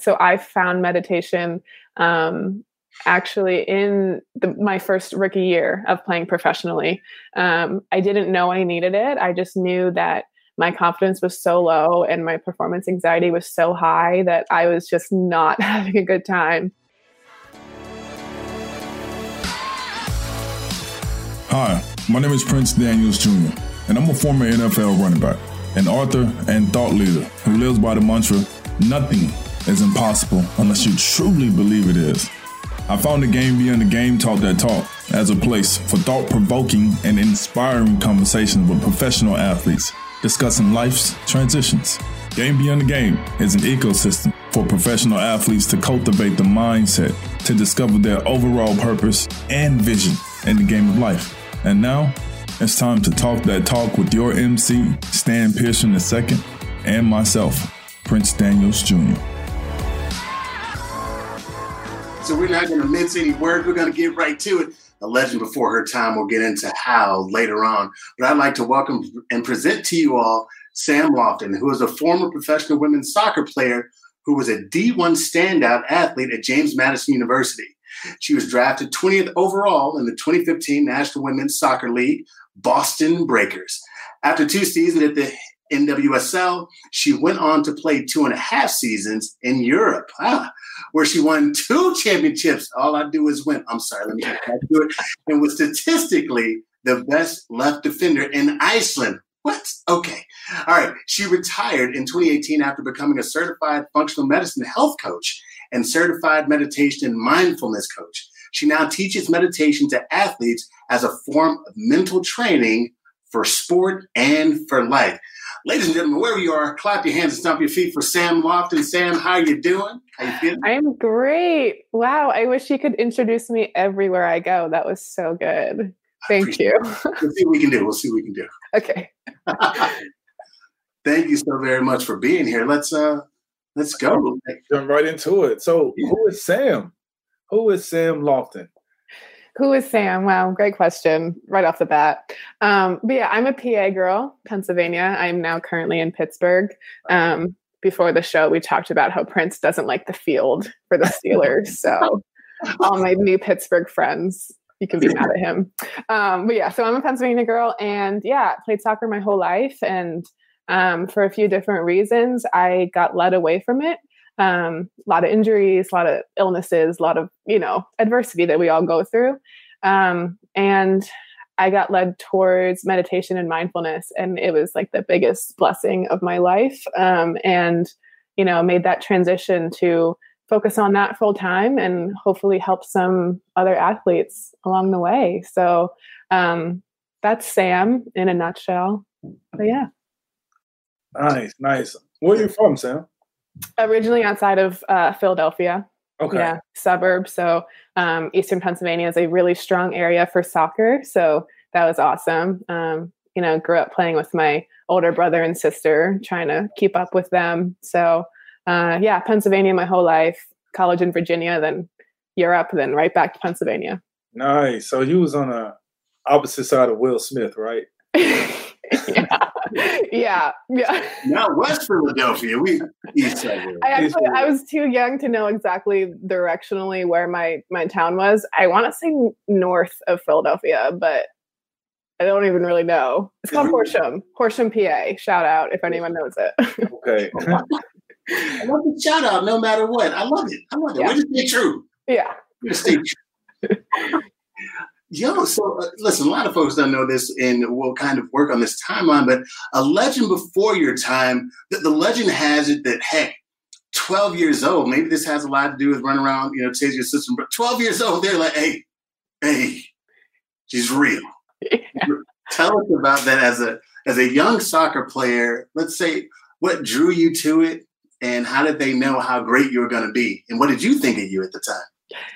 so I found meditation um, actually in the, my first rookie year of playing professionally. Um, I didn't know I needed it. I just knew that my confidence was so low and my performance anxiety was so high that I was just not having a good time. Hi, my name is Prince Daniels Jr., and I'm a former NFL running back, an author, and thought leader who lives by the mantra nothing is impossible unless you truly believe it is. I found the Game Beyond the Game Talk That Talk as a place for thought provoking and inspiring conversations with professional athletes discussing life's transitions. Game Beyond the Game is an ecosystem for professional athletes to cultivate the mindset to discover their overall purpose and vision in the game of life. And now, it's time to talk that talk with your MC, Stan Pearson II, and myself, Prince Daniels Jr. So we're not going to mince any words. We're going to get right to it. A legend before her time. We'll get into how later on. But I'd like to welcome and present to you all Sam Lofton, who is a former professional women's soccer player who was a D1 standout athlete at James Madison University. She was drafted 20th overall in the 2015 National Women's Soccer League Boston Breakers. After two seasons at the NWSL, she went on to play two and a half seasons in Europe, ah, where she won two championships. All I do is win. I'm sorry, let me get back to it. And was statistically the best left defender in Iceland. What? Okay. All right. She retired in 2018 after becoming a certified functional medicine health coach and certified meditation and mindfulness coach. She now teaches meditation to athletes as a form of mental training for sport and for life. Ladies and gentlemen, wherever you are, clap your hands and stomp your feet for Sam Lofton. Sam, how you doing? How you feeling? I'm great. Wow, I wish you could introduce me everywhere I go. That was so good. Thank you. We'll see what we can do. We'll see what we can do. Okay. Thank you so very much for being here. Let's uh let's go. Jump right into it. So, who is Sam? Who is Sam Lofton? Who is Sam? Wow, great question right off the bat. Um, but yeah, I'm a PA girl, Pennsylvania. I'm now currently in Pittsburgh. Um, before the show, we talked about how Prince doesn't like the field for the Steelers. so, all my new Pittsburgh friends, you can be mad at him. Um, but yeah, so I'm a Pennsylvania girl, and yeah, played soccer my whole life, and um, for a few different reasons, I got led away from it um, a lot of injuries, a lot of illnesses, a lot of you know adversity that we all go through. Um, and I got led towards meditation and mindfulness, and it was like the biggest blessing of my life. Um, and you know, made that transition to focus on that full time and hopefully help some other athletes along the way. So um, that's Sam in a nutshell. But yeah. Nice, nice. Where are you from, Sam? Originally outside of uh, Philadelphia. Okay. Yeah, suburb. So um, Eastern Pennsylvania is a really strong area for soccer. So that was awesome. Um, you know, grew up playing with my older brother and sister, trying to keep up with them. So uh, yeah, Pennsylvania my whole life. College in Virginia, then Europe, then right back to Pennsylvania. Nice. So you was on the opposite side of Will Smith, right? yeah. Yeah, yeah. Not West Philadelphia. We east side. I actually I was too young to know exactly directionally where my my town was. I want to say north of Philadelphia, but I don't even really know. It's called Horsham, Horsham, PA. Shout out if anyone knows it. Okay. I love the shout out no matter what. I love it. I love it. Yeah. We're just stay true. Yeah. We're just stay true. Yo, so uh, listen, a lot of folks don't know this and we'll kind of work on this timeline, but a legend before your time, the, the legend has it that, heck, 12 years old, maybe this has a lot to do with running around, you know, chasing your system, but 12 years old, they're like, hey, hey, she's real. Tell us about that as a as a young soccer player. Let's say what drew you to it and how did they know how great you were going to be? And what did you think of you at the time?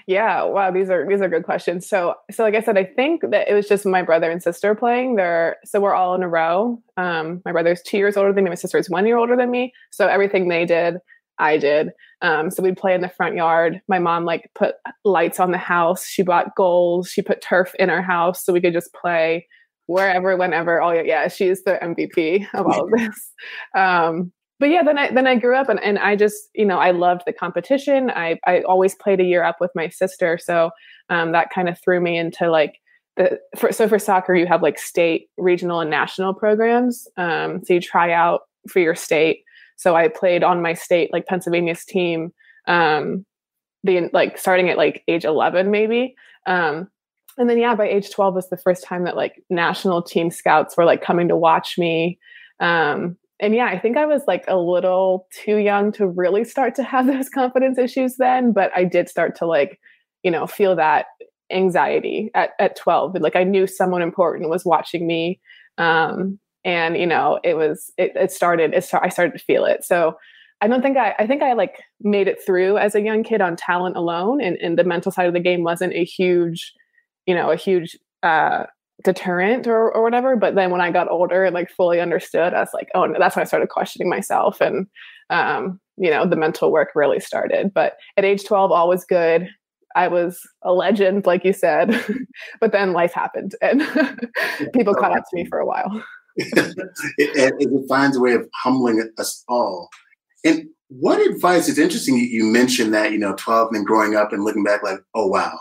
Yeah, wow, these are these are good questions. So so like I said, I think that it was just my brother and sister playing. They're so we're all in a row. Um, my brother's two years older than me, my sister is one year older than me. So everything they did, I did. Um, so we'd play in the front yard. My mom like put lights on the house. She bought goals. She put turf in our house so we could just play wherever, whenever. Oh yeah, yeah, she's the MVP of all of this. Um, but yeah, then I then I grew up and, and I just you know I loved the competition. I I always played a year up with my sister, so um, that kind of threw me into like the for, so for soccer you have like state, regional, and national programs. Um, so you try out for your state. So I played on my state like Pennsylvania's team. Um, the like starting at like age 11 maybe um and then yeah by age 12 was the first time that like national team scouts were like coming to watch me um and yeah, I think I was like a little too young to really start to have those confidence issues then, but I did start to like, you know, feel that anxiety at, at 12. Like I knew someone important was watching me. Um, and you know, it was, it, it started, it start, I started to feel it. So I don't think I, I think I like made it through as a young kid on talent alone. And, and the mental side of the game wasn't a huge, you know, a huge, uh, deterrent or, or whatever. But then when I got older and like fully understood, I was like, oh, no, that's when I started questioning myself. And, um, you know, the mental work really started. But at age 12, all was good. I was a legend, like you said, but then life happened and people caught up to me for a while. it, it, it, finds a way of humbling us all. And what advice? It's interesting you, you mentioned that you know 12 and growing up and looking back like, oh wow,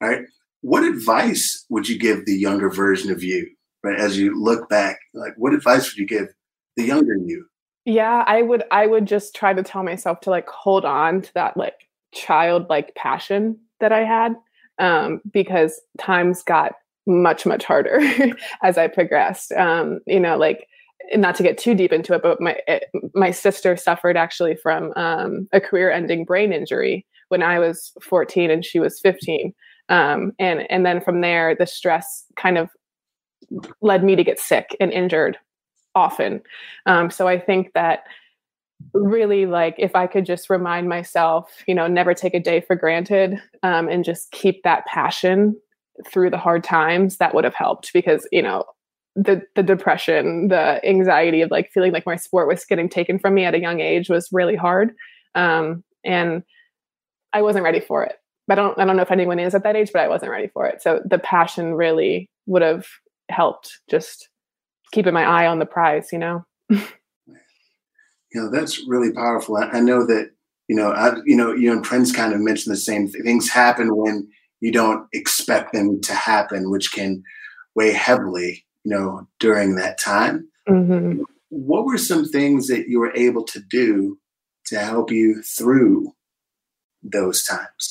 right what advice would you give the younger version of you, right? As you look back, like what advice would you give the younger you? Yeah, I would I would just try to tell myself to like hold on to that like childlike passion that I had. Um, because times got much, much harder as I progressed. Um, you know, like not to get too deep into it, but my it, eh, my sister suffered actually from um, a career-ending brain injury when I was 14 and she was 15. Um, and and then from there, the stress kind of led me to get sick and injured often. Um, so I think that really like if I could just remind myself, you know, never take a day for granted um, and just keep that passion through the hard times, that would have helped because, you know, the the depression, the anxiety of like feeling like my sport was getting taken from me at a young age was really hard. Um, and I wasn't ready for it. I don't I don't know if anyone is at that age, but I wasn't ready for it. So the passion really would have helped just keeping my eye on the prize, you know. you know, that's really powerful. I, I know that, you know, I, you know, you and Prince kind of mentioned the same things happen when you don't expect them to happen, which can weigh heavily, you know, during that time. Mm-hmm. What were some things that you were able to do to help you through those times?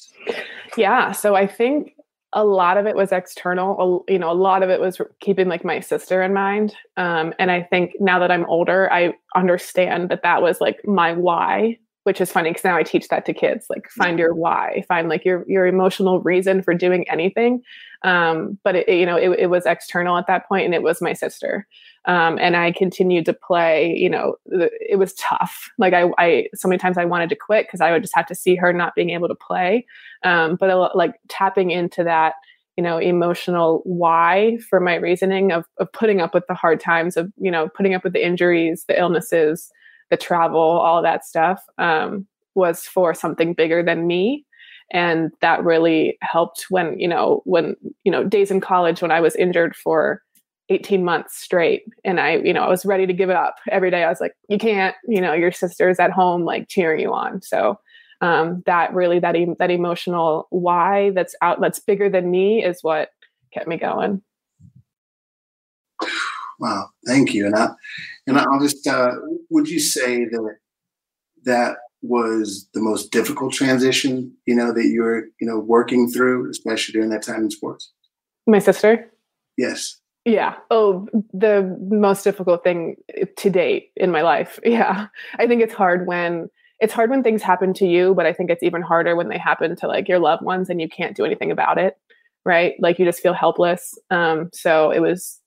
Yeah. So I think a lot of it was external. You know, a lot of it was keeping like my sister in mind. Um, and I think now that I'm older, I understand that that was like my why, which is funny because now I teach that to kids. Like, find your why, find like your your emotional reason for doing anything. Um, but it, you know, it, it was external at that point, and it was my sister. Um, and I continued to play. You know, it was tough. Like I, I so many times I wanted to quit because I would just have to see her not being able to play. Um, but uh, like tapping into that, you know, emotional why for my reasoning of of putting up with the hard times, of you know, putting up with the injuries, the illnesses, the travel, all that stuff um, was for something bigger than me. And that really helped when you know when you know days in college when i was injured for 18 months straight and i you know i was ready to give it up every day. I was like you can't you know your sister's at home like cheering you on. So um, that really that that emotional why that's out that's bigger than me is what kept me going wow thank you and i and i'll just uh, would you say that that was the most difficult transition you know that you were you know working through especially during that time in sports my sister yes yeah. Oh, the most difficult thing to date in my life. Yeah. I think it's hard when it's hard when things happen to you, but I think it's even harder when they happen to like your loved ones and you can't do anything about it. Right. Like you just feel helpless. Um, so it was,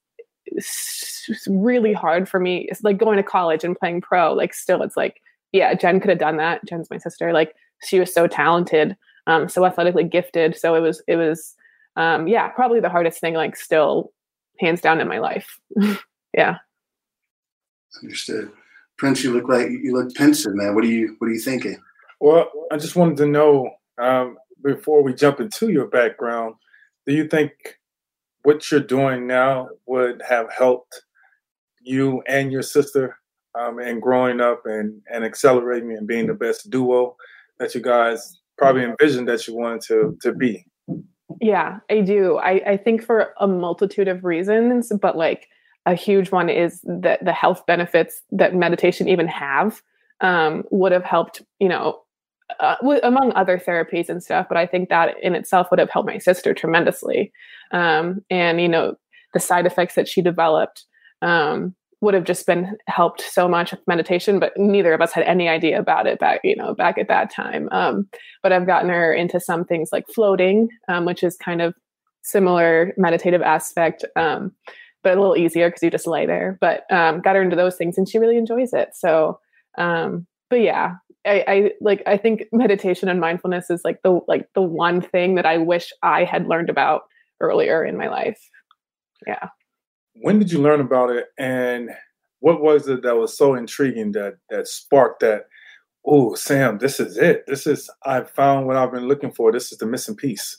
really hard for me. It's like going to college and playing pro. Like still, it's like, yeah, Jen could have done that. Jen's my sister. Like she was so talented, um, so athletically gifted. So it was, it was, um, yeah, probably the hardest thing. Like still hands down in my life. yeah. Understood. Prince, you look like you look pensive, man. What are you What are you thinking? Well, I just wanted to know um, before we jump into your background. Do you think what you're doing now would have helped you and your sister um, and growing up and and accelerating and being the best duo that you guys probably envisioned that you wanted to to be. Yeah, I do. I, I think for a multitude of reasons, but like a huge one is that the health benefits that meditation even have um, would have helped, you know, uh, among other therapies and stuff. But I think that in itself would have helped my sister tremendously. Um, and, you know, the side effects that she developed um, would have just been helped so much with meditation, but neither of us had any idea about it back, you know, back at that time. Um, but I've gotten her into some things like floating, um, which is kind of similar meditative aspect, um, but a little easier because you just lay there. But um, got her into those things, and she really enjoys it. So, but yeah, I, I like. I think meditation and mindfulness is like the like the one thing that I wish I had learned about earlier in my life. Yeah when did you learn about it and what was it that was so intriguing that that sparked that oh sam this is it this is i found what i've been looking for this is the missing piece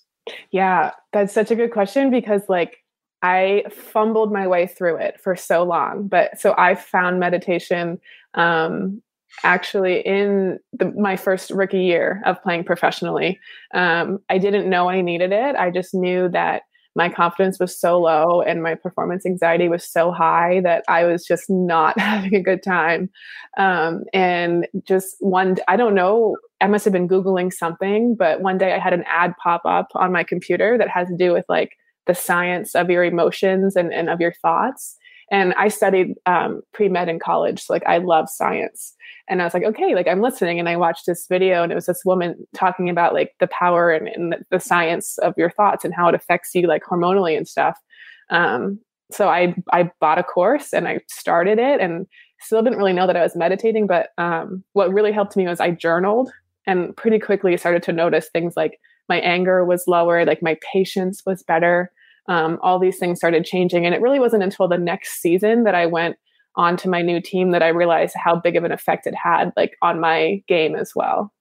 yeah that's such a good question because like i fumbled my way through it for so long but so i found meditation um actually in the, my first rookie year of playing professionally um, i didn't know i needed it i just knew that my confidence was so low and my performance anxiety was so high that I was just not having a good time. Um, and just one, I don't know, I must have been Googling something, but one day I had an ad pop up on my computer that has to do with like the science of your emotions and, and of your thoughts. And I studied um, pre med in college. So like I love science. And i was like okay like i'm listening. And i watched this video and it was this woman talking about like the power and, and the science of your thoughts and how it affects you like hormonally and stuff. Um, so i i bought a course and i started it and still didn't really know that i was meditating but um, what really helped me was i journaled and pretty quickly started to notice things like my anger was lower like my patience was better um, all these things started changing and it really wasn't until the next season that i went onto my new team that I realized how big of an effect it had like on my game as well.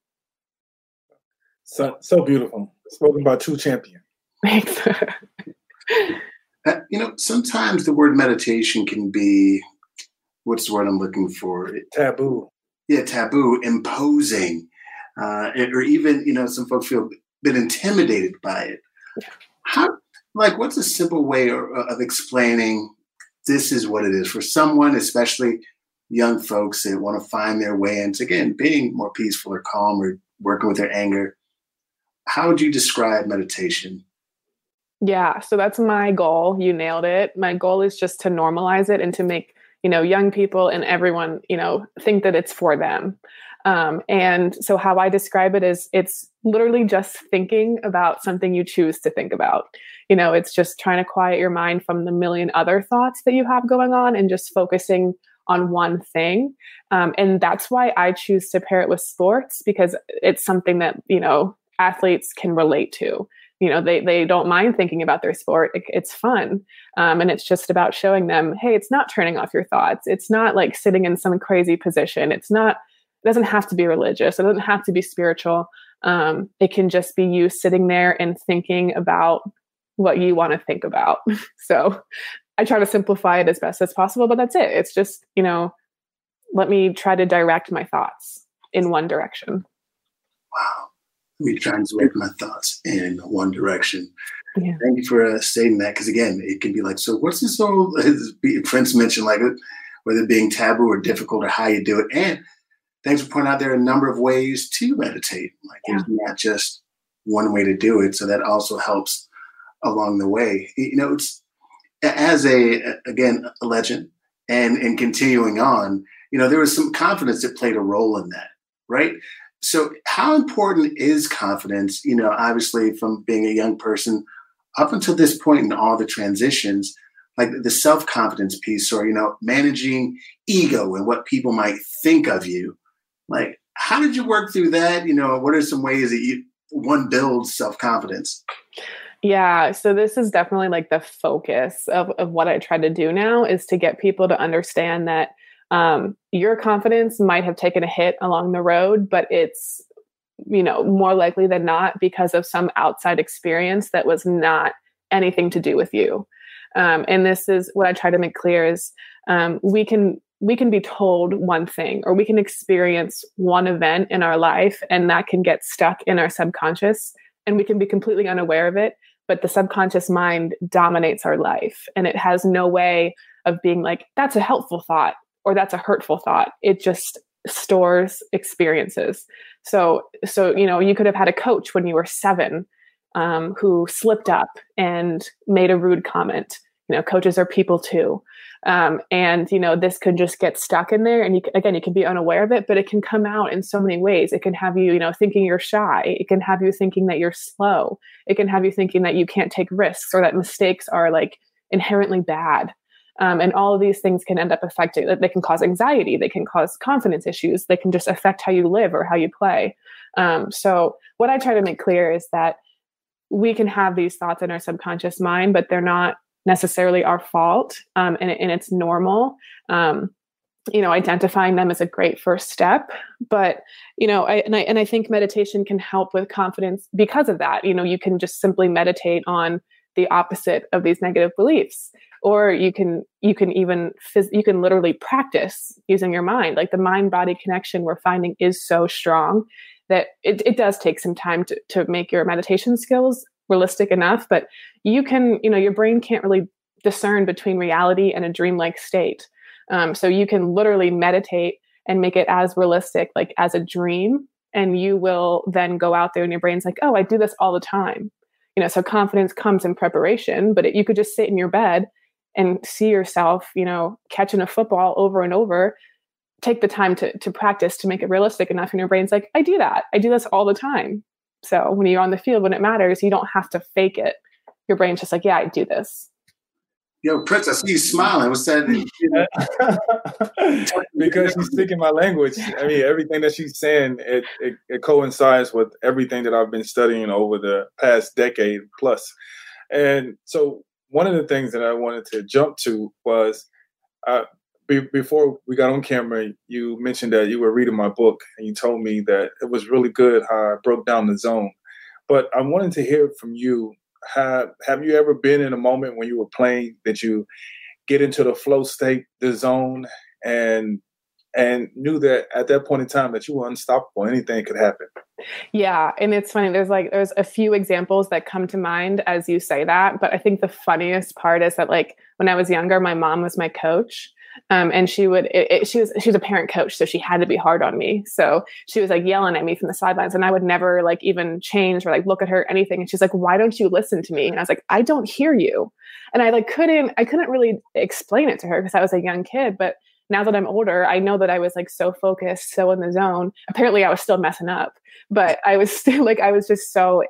So so beautiful. Spoken by true champion. Thanks. uh, you know, sometimes the word meditation can be what's the word I'm looking for? Taboo. Yeah, taboo, imposing, uh, or even you know, some folks feel a bit intimidated by it. How, like, what's a simple way of explaining this is what it is for someone, especially young folks that want to find their way into again being more peaceful or calm or working with their anger. How would you describe meditation? Yeah, so that's my goal. You nailed it. My goal is just to normalize it and to make you know young people and everyone you know think that it's for them. Um, and so how I describe it is it's literally just thinking about something you choose to think about. You know it's just trying to quiet your mind from the million other thoughts that you have going on and just focusing on one thing. Um, and that's why i choose to pair it with sports because it's something that you know athletes can relate to. You know they, they don't mind thinking about their sport. It, it's fun. Um, and it's just about showing them hey it's not turning off your thoughts. It's not like sitting in some crazy position. It's not it doesn't have to be religious it doesn't have to be spiritual um, it can just be you sitting there and thinking about what you want to think about. so I try to simplify it as best as possible, but that's it. It's just, you know, let me try to direct my thoughts in one direction. Wow. Let me direct my thoughts in one direction. Yeah. Thank you for uh, stating that. Because again, it can be like, so what's this whole, Prince mentioned, like whether being taboo or difficult or how you do it. And thanks for pointing out there are a number of ways to meditate. Like yeah. there's not just one way to do it. So that also helps along the way. You know, it's as a again a legend and and continuing on. You know, there was some confidence that played a role in that, right? So, how important is confidence? You know, obviously, from being a young person up until this point in all the transitions, like the self confidence piece, or you know, managing ego and what people might think of you. Like, how did you work through that? You know, what are some ways that you one builds self confidence? Yeah, so this is definitely like the focus of, of what I try to do now is to get people to understand that um, your confidence might have taken a hit along the road, but it's you know more likely than not because of some outside experience that was not anything to do with you. Um, and this is what I try to make clear is um, we can we can be told one thing or we can experience one event in our life and that can get stuck in our subconscious and we can be completely unaware of it but the subconscious mind dominates our life and it has no way of being like that's a helpful thought or that's a hurtful thought. It just stores experiences. So so you know you could have had a coach when you were seven um, who slipped up and made a rude comment. You know coaches are people too um, and you know this could just get stuck in there and you again you can be unaware of it but it can come out in so many ways. It can have you you know thinking you're shy. It can have you thinking that you're slow. It can have you thinking that you can't take risks or that mistakes are like inherently bad. Um, and all of these things can end up affecting that they can cause anxiety they can cause confidence issues they can just affect how you live or how you play. Um, so what i try to make clear is that we can have these thoughts in our subconscious mind but they're not necessarily our fault um, and, and, it's normal. Um, you know identifying them is a great first step but you know I and, I and I think meditation can help with confidence because of that. You know you can just simply meditate on the opposite of these negative beliefs or you can you can even phys- you can literally practice using your mind. Like the mind body connection we're finding is so strong that it, it does take some time to, to make your meditation skills realistic enough but you can you know your brain can't really discern between reality and a dreamlike state. Um, so you can literally meditate and make it as realistic like as a dream and you will then go out there and your brain's like oh i do this all the time. You know so confidence comes in preparation but it, you could just sit in your bed and see yourself you know catching a football over and over. Take the time to to practice to make it realistic enough and your brain's like i do that. I do this all the time so when you're on the field, when it matters, you don't have to fake it. Your brain's just like, yeah, I do this. Yo, Prince, I see you smiling. What's that? because she's speaking my language. I mean, everything that she's saying, it, it, it, coincides with everything that I've been studying over the past decade plus. And so one of the things that I wanted to jump to was uh, be, before we got on camera, you mentioned that you were reading my book and you told me that it was really good how I broke down the zone. But I wanted to hear from you. Have Have you ever been in a moment when you were playing that you get into the flow state, the zone, and and knew that at that point in time that you were unstoppable anything could happen yeah and it's funny there's like there's a few examples that come to mind as you say that but i think the funniest part is that like when i was younger my mom was my coach um, and she would, it, it, she was, she was a parent coach, so she had to be hard on me. So she was like yelling at me from the sidelines, and I would never like even change or like look at her anything. And she's like, "Why don't you listen to me?" And I was like, "I don't hear you," and I like couldn't, I couldn't really explain it to her because I was a young kid, but now that I'm older, I know that I was like so focused, so in the zone. Apparently, I was still messing up, but I was still like, I was just so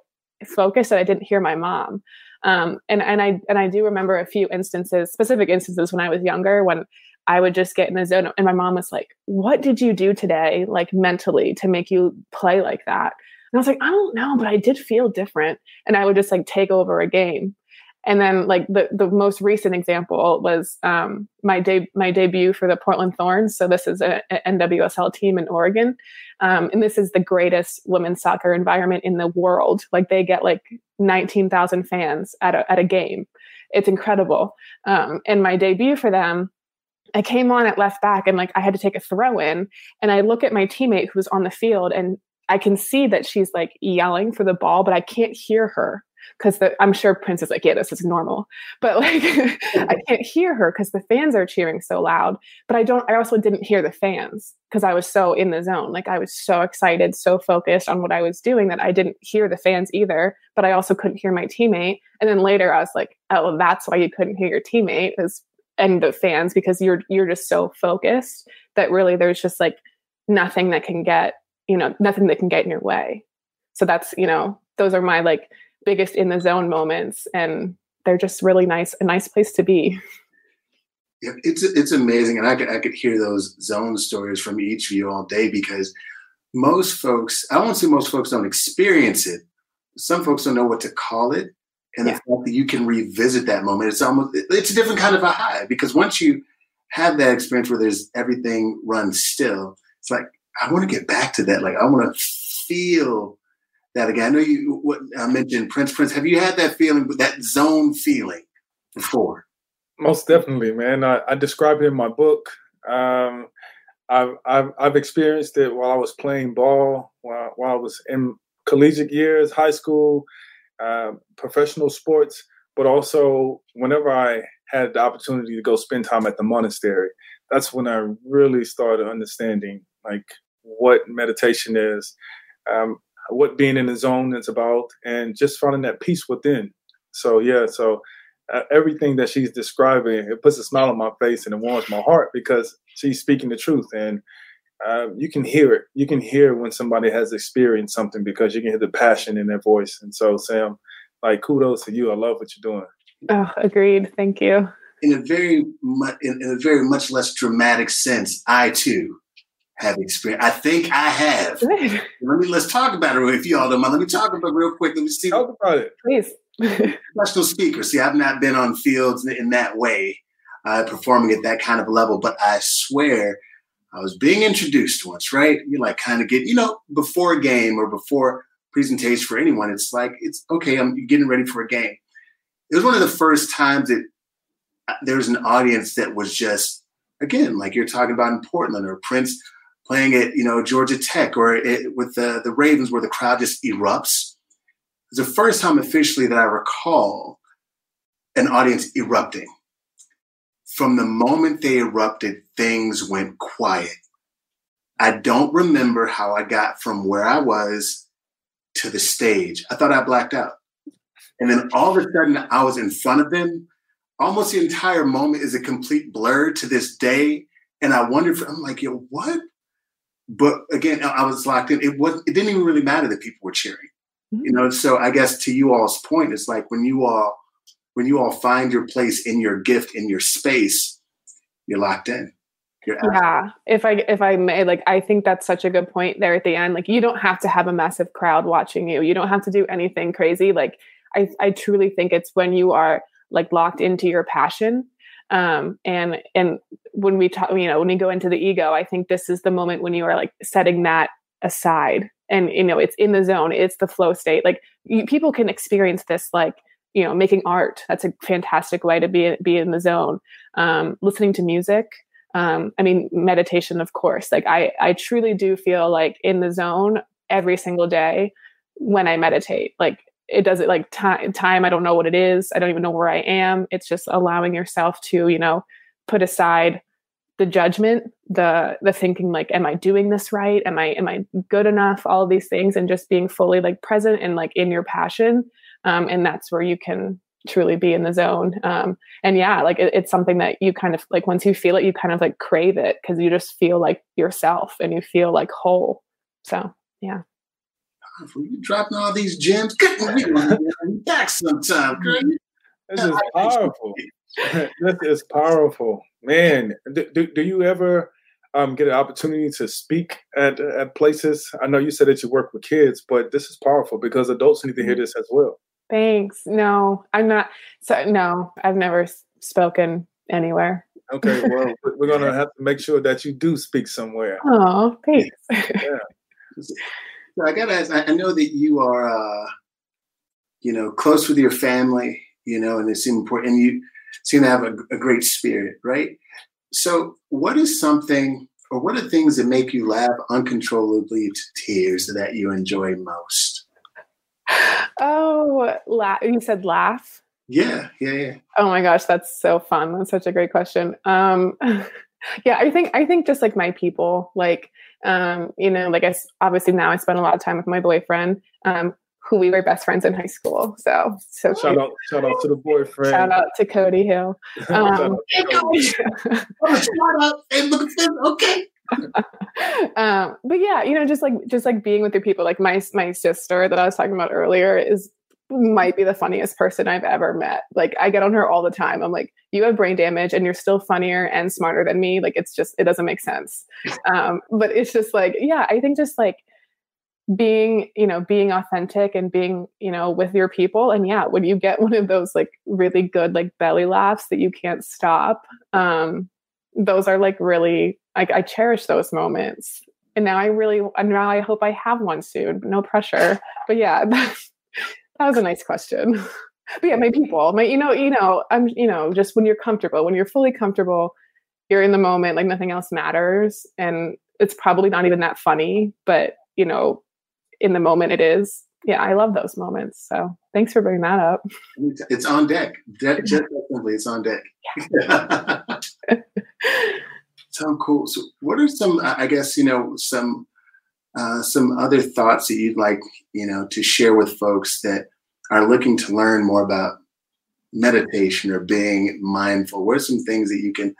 focused that I didn't hear my mom. Um, and and I and I do remember a few instances, specific instances when I was younger, when I would just get in the zone. And my mom was like, What did you do today, like mentally, to make you play like that? And I was like, I don't know, but I did feel different. And I would just like take over a game. And then like the, the most recent example was um, my de- my debut for the Portland Thorns. So this is a, a NWSL team in Oregon, um, and this is the greatest women's soccer environment in the world. Like they get like nineteen thousand fans at a at a game. It's incredible. Um, and my debut for them, I came on at left back and like I had to take a throw in and I look at my teammate who's on the field and I can see that she's like yelling for the ball, but I can't hear her because I'm sure Prince is like, yeah, this is normal, but like I can't hear her because the fans are cheering so loud. But I don't. I also didn't hear the fans because I was so in the zone. Like I was so excited, so focused on what I was doing that I didn't hear the fans either. But I also couldn't hear my teammate. And then later I was like, oh, that's why you couldn't hear your teammate is and the fans because you're you're just so focused that really there's just like nothing that can get you know nothing that can get in your way. So that's you know those are my like biggest in the zone moments and they're just really nice a nice place to be. Yeah, it's it's amazing and i could i could hear those zone stories from each of you all day because most folks i won't say most folks don't experience it. Some folks don't know what to call it and yeah. the fact that you can revisit that moment it's almost it's a different kind of a high because once you have that experience where there's everything runs still it's like i want to get back to that like i want to feel that again. I know you what i mentioned prince prince have you had that feeling that zone feeling before? Most definitely man. I, I describe it in my book. Um, I've, I've, I've experienced it while I was playing ball, while, while I was in collegiate years, high school, uh, professional sports, but also whenever I had the opportunity to go spend time at the monastery, that's when I really started understanding like what meditation is, um, what being in the zone is about, and just finding that peace within. So yeah, so uh, everything that she's describing, it puts a smile on my face and it warms my heart because she's speaking the truth and uh, you can hear it. You can hear when somebody has experienced something because you can hear the passion in their voice. And so, Sam, like kudos to you. I love what you're doing. Oh, agreed. Thank you. In a very much, in, in a very much less dramatic sense, I too have experience. I think I have. Let me let's talk about it if y'all don't mind. Let me talk about it real quick. Let me see. Talk about it, please. Professional speaker. See, I've not been on fields in that way, uh, performing at that kind of level. But I swear, I was being introduced once. Right? You like kind of get, you know, before a game or before presentation for anyone. It's like it's okay. I'm getting ready for a game. It was one of the first times that uh, there was an audience that was just again like you're talking about in Portland or Prince playing at you know Georgia Tech or it, with the the Ravens where the crowd just erupts. It's the first time officially that I recall an audience erupting. From the moment they erupted, things went quiet. I don't remember how I got from where I was to the stage. I thought I blacked out. And then all of a sudden, I was in front of them. Almost the entire moment is a complete blur to this day. And I wondered, I'm like, yo, what? But again, I was locked in. It was. It didn't even really matter that people were cheering. Mm-hmm. You know. So I guess to you all's point, it's like when you all, when you all find your place in your gift in your space, you're locked in. yeah. If I if I may, like I think that's such a good point there at the end. Like you don't have to have a massive crowd watching you. You don't have to do anything crazy. Like I I truly think it's when you are like locked into your passion um, and and when we talk you know when we go into the ego i think this is the moment when you are like setting that aside and you know it's in the zone it's the flow state like you, people can experience this like you know making art. That's a fantastic way to be be in the zone. Um, listening to music um, i mean meditation of course. Like i i truly do feel like in the zone every single day when i meditate. Like it doesn't like time time i don't know what it is. I don't even know where i am. It's just allowing yourself to you know put aside the judgment the the thinking like am i doing this right? Am i am i good enough? All these things and just being fully like present and like in your passion um, and that's where you can truly be in the zone um, and yeah like it, it's something that you kind of like once you feel it you kind of like crave it because you just feel like yourself and you feel like whole so yeah you dropping all these gems. Get back sometime, girl. This is powerful. this is powerful, man. Do, do, do you ever um, get an opportunity to speak at at places? I know you said that you work with kids, but this is powerful because adults need to hear this as well. Thanks. No, I'm not. So no, I've never spoken anywhere. Okay, well, we're gonna have to make sure that you do speak somewhere. Oh, thanks. Yeah. So I gotta ask. I know that you are, uh, you know, close with your family. You know, and it's important. And you seem to have a, a great spirit, right? So, what is something, or what are things that make you laugh uncontrollably to tears that you enjoy most? Oh, laugh! You said laugh. Yeah, yeah, yeah. Oh my gosh, that's so fun. That's such a great question. Um, yeah, I think I think just like my people, like um, you know, like I obviously now I spend a lot of time with my boyfriend, um, who we were best friends in high school. So, so shout out, shout out to the boyfriend. Shout out to Cody Hill. Um, okay. um, but yeah, you know, just like just like being with your people, like my my sister that I was talking about earlier is might be the funniest person I've ever met. Like I get on her all the time. I'm like, you have brain damage and you're still funnier and smarter than me. Like it's just it doesn't make sense. Um, but it's just like, yeah, I think just like being, you know, being authentic and being, you know, with your people. And yeah, when you get one of those like really good like belly laughs that you can't stop, um, those are like really like I cherish those moments. And now I really and now I hope I have one soon. No pressure. But yeah, that was a nice question. but yeah, my people, my you know, you know, I'm you know, just when you're comfortable, when you're fully comfortable you're in the moment, like nothing else matters. And it's probably not even that funny, but you know, in the moment it is. Yeah, I love those moments. So thanks for bringing that up. It's on deck. De- just simply, it's on deck. Yeah. so cool. So, what are some? I guess you know some uh, some other thoughts that you'd like you know to share with folks that are looking to learn more about meditation or being mindful. What are some things that you can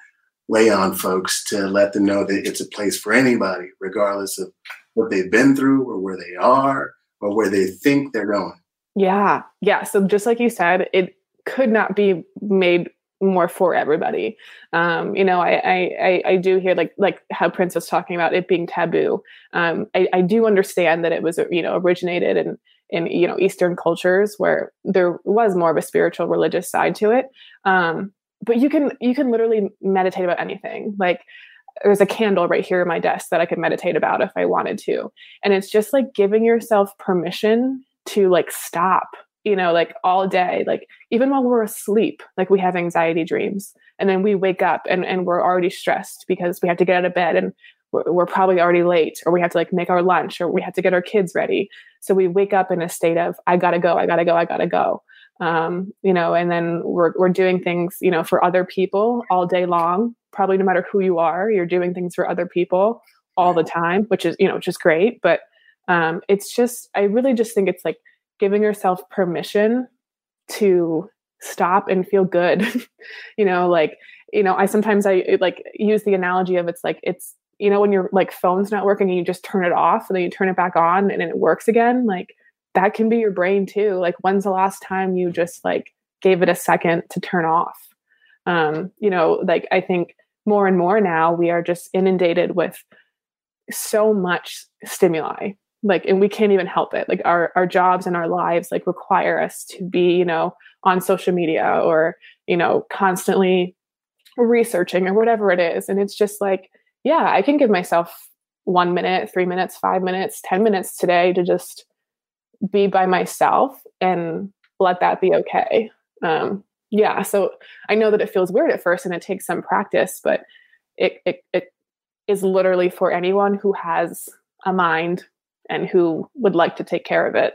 lay on folks to let them know that it's a place for anybody, regardless of what they've been through or where they are or where they think they're going. Yeah. Yeah. So just like you said, it could not be made more for everybody. Um, you know, I, I, I do hear like like how Prince was talking about it being taboo. Um, I, I do understand that it was you know originated in in you know Eastern cultures where there was more of a spiritual religious side to it. Um, but you can you can literally meditate about anything. Like there's a candle right here in my desk that I could meditate about if I wanted to. And it's just like giving yourself permission to like stop, you know, like all day, like even while we're asleep, like we have anxiety dreams. And then we wake up and, and we're already stressed because we have to get out of bed and we're, we're probably already late or we have to like make our lunch or we have to get our kids ready. So we wake up in a state of, I gotta go, I gotta go, I gotta go um, you know, and then we're, we're doing things, you know, for other people all day long. Probably no matter who you are, you're doing things for other people all the time, which is, you know, which is great. But um, it's just, I really just think it's like giving yourself permission to stop and feel good. you know, like, you know, I sometimes I like use the analogy of it's like, it's, you know, when your like phone's not working and you just turn it off and then you turn it back on and it works again, like that can be your brain too. Like, when's the last time you just like gave it a second to turn off? Um, you know, like I think more and more now we are just inundated with so much stimuli like and we can't even help it like our our jobs and our lives like require us to be you know on social media or you know constantly researching or whatever it is and it's just like yeah i can give myself one minute three minutes five minutes ten minutes today to just be by myself and let that be okay. Um, yeah, so I know that it feels weird at first and it takes some practice, but it, it, it is literally for anyone who has a mind and who would like to take care of it.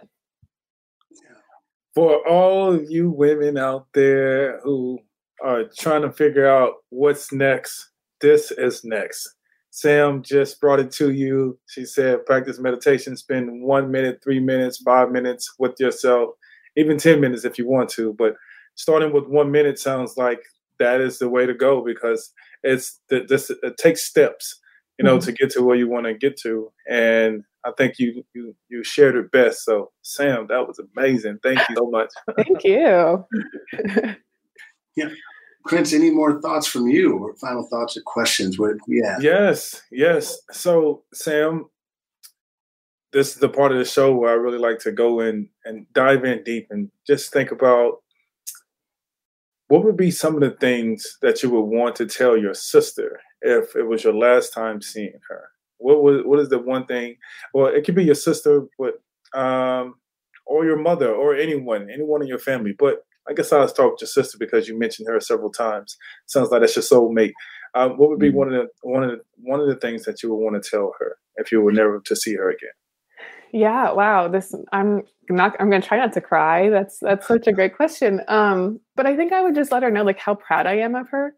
For all of you women out there who are trying to figure out what's next, this is next. Sam just brought it to you. She said, practice meditation, spend one minute, three minutes, five minutes with yourself, even 10 minutes if you want to. But starting with one minute sounds like that is the way to go because it's this it takes steps, you know, mm-hmm. to get to where you want to get to. And I think you you you shared it best. So Sam, that was amazing. Thank you so much. Thank you. yeah. Prince, any more thoughts from you or final thoughts or questions? What, yeah. Yes, yes. So, Sam, this is the part of the show where I really like to go in and dive in deep and just think about what would be some of the things that you would want to tell your sister if it was your last time seeing her? What was what is the one thing? Well, it could be your sister, but um, or your mother, or anyone, anyone in your family. But I guess I'll talk with your sister because you mentioned her several times. Sounds like that's your soulmate. Um, what would be mm-hmm. one of the one of the one of the things that you would want to tell her if you were never to see her again? Yeah, wow. This I'm not I'm gonna try not to cry. That's that's such a great question. Um, but I think I would just let her know like how proud I am of her.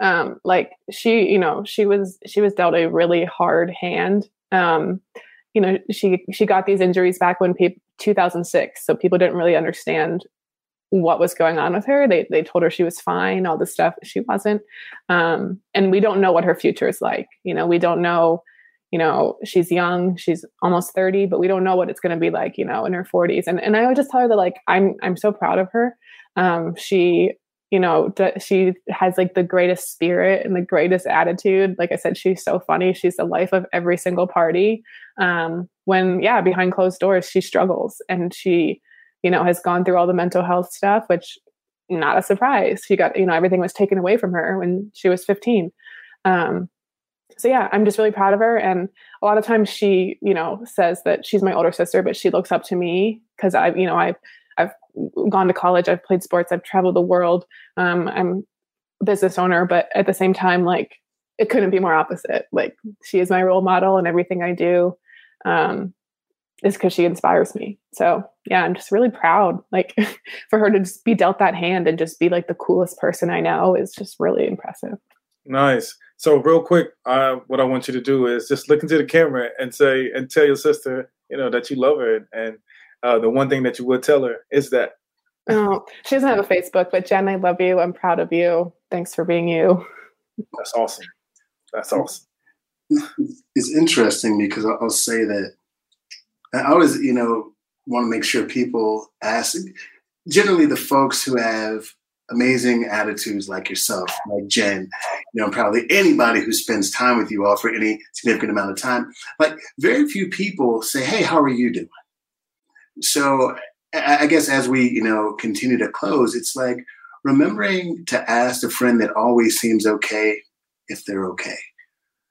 Um, like she, you know, she was she was dealt a really hard hand. Um, you know, she she got these injuries back when people 2006, so people didn't really understand what was going on with her. They they told her she was fine, all this stuff. She wasn't. Um, and we don't know what her future is like. You know, we don't know, you know, she's young, she's almost 30, but we don't know what it's gonna be like, you know, in her 40s. And and I would just tell her that like I'm I'm so proud of her. Um, she you know she has like the greatest spirit and the greatest attitude like i said she's so funny she's the life of every single party um, when yeah behind closed doors she struggles and she you know, has gone through all the mental health stuff, which not a surprise. She got, you know, everything was taken away from her when she was 15. Um, so yeah, I'm just really proud of her. And a lot of times she, you know, says that she's my older sister, but she looks up to me because I've, you know, I've gone to college, I've played sports, I've traveled the world. Um, I'm a business owner, but at the same time, like it couldn't be more opposite. Like she is my role model and everything I do um, is because she inspires me. So yeah, I'm just really proud. Like for her to just be dealt that hand and just be like the coolest person I know is just really impressive. Nice. So real quick, uh, what I want you to do is just look into the camera and say and tell your sister, you know, that you love her. And uh, the one thing that you would tell her is that. Oh, she doesn't have a Facebook, but Jen, I love you. I'm proud of you. Thanks for being you. That's awesome. That's awesome. It's interesting because I'll say that I always, you know, want to make sure people ask. Generally, the folks who have amazing attitudes like yourself, like Jen, you know, probably anybody who spends time with you all for any significant amount of time, like very few people say, "Hey, how are you doing?" So, I guess as we, you know, continue to close, it's like remembering to ask a friend that always seems okay if they're okay.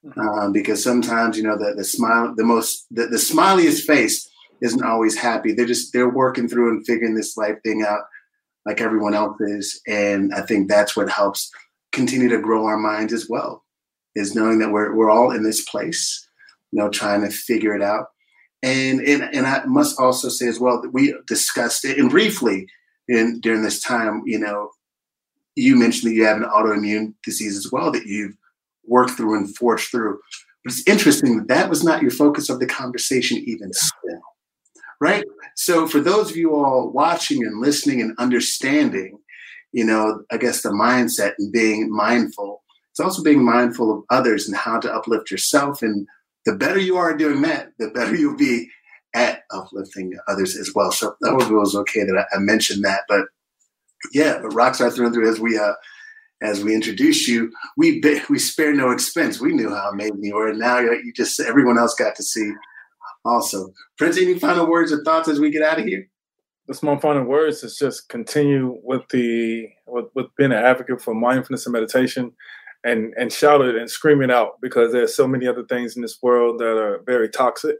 Mm-hmm. Um, because sometimes you know the the smile, the most the, the smiliest face isn't always happy. They're just they're working through and figuring this life thing out like everyone else is, and I think that's what helps continue to grow our minds as well. Is knowing that we're we're all in this place, you know, trying to figure it out. And and and I must also say as well that we discussed it and briefly in during this time, you know, you mentioned that you have an autoimmune disease as well that you've worked through and forged through. But it's interesting that that was not your focus of the conversation, even still, right? So, for those of you all watching and listening and understanding, you know, I guess the mindset and being mindful, it's also being mindful of others and how to uplift yourself. And the better you are doing that, the better you'll be at uplifting others as well. So, that was okay that I, mentioned that. But yeah, but rocks are thrown through as we uh, as we introduced you, we we spare no expense. We knew how amazing you were, and now you just everyone else got to see. Also, Prince, any final words or thoughts as we get out of here? Just my final words is just continue with the with, with being an advocate for mindfulness and meditation, and and shout it and scream it out because there's so many other things in this world that are very toxic,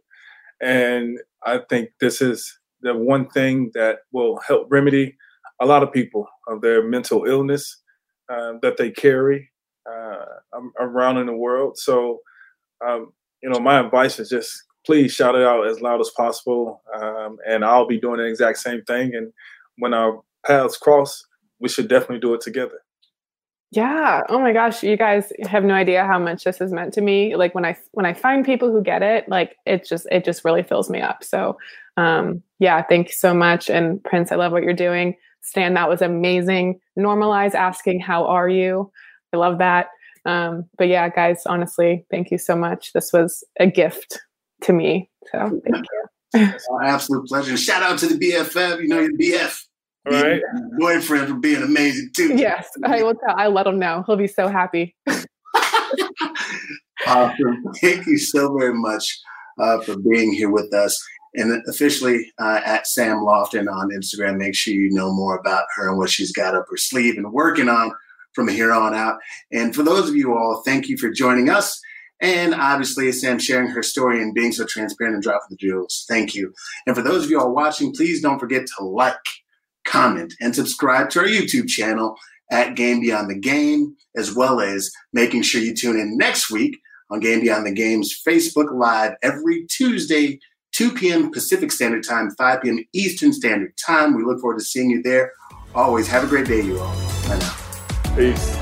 and I think this is the one thing that will help remedy a lot of people of their mental illness uh, that they carry uh, around in the world. So, um, you know, my advice is just please shout it out as loud as possible, um, and I'll be doing the exact same thing. And when our paths cross, we should definitely do it together. Yeah. Oh my gosh, you guys have no idea how much this has meant to me. Like when I when I find people who get it, like it just it just really fills me up. So, um yeah, thank you so much and Prince, I love what you're doing. Stan, that was amazing. Normalize asking, How are you? I love that. Um, but yeah, guys, honestly, thank you so much. This was a gift to me. So thank you. Absolute pleasure. Shout out to the BFF, you know, your BF. All right. Boyfriend for being amazing too. Yes, I will tell. I let him know. He'll be so happy. awesome. Thank you so very much uh, for being here with us and officially uh, at Sam Lofton on Instagram. Make sure you know more about her and what she's got up her sleeve and working on from here on out. And for those of you all, thank you for joining us. And obviously, Sam sharing her story and being so transparent and dropping the jewels. Thank you. And for those of you all watching, please don't forget to like, comment, and subscribe to our YouTube channel at Game Beyond the Game, as well as making sure you tune in next week on Game Beyond the Game's Facebook Live every Tuesday 2 p.m. Pacific Standard Time, 5 p.m. Eastern Standard Time. We look forward to seeing you there. Always have a great day, you all. Bye now. Peace.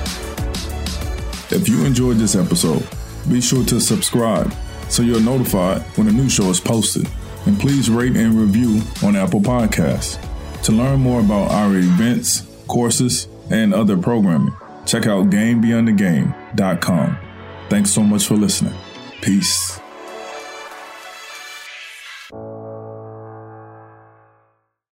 If you enjoyed this episode, be sure to subscribe so you're notified when a new show is posted. And please rate and review on Apple Podcasts. To learn more about our events, courses, and other programming, check out GameBeyondTheGame.com. Thanks so much for listening. Peace.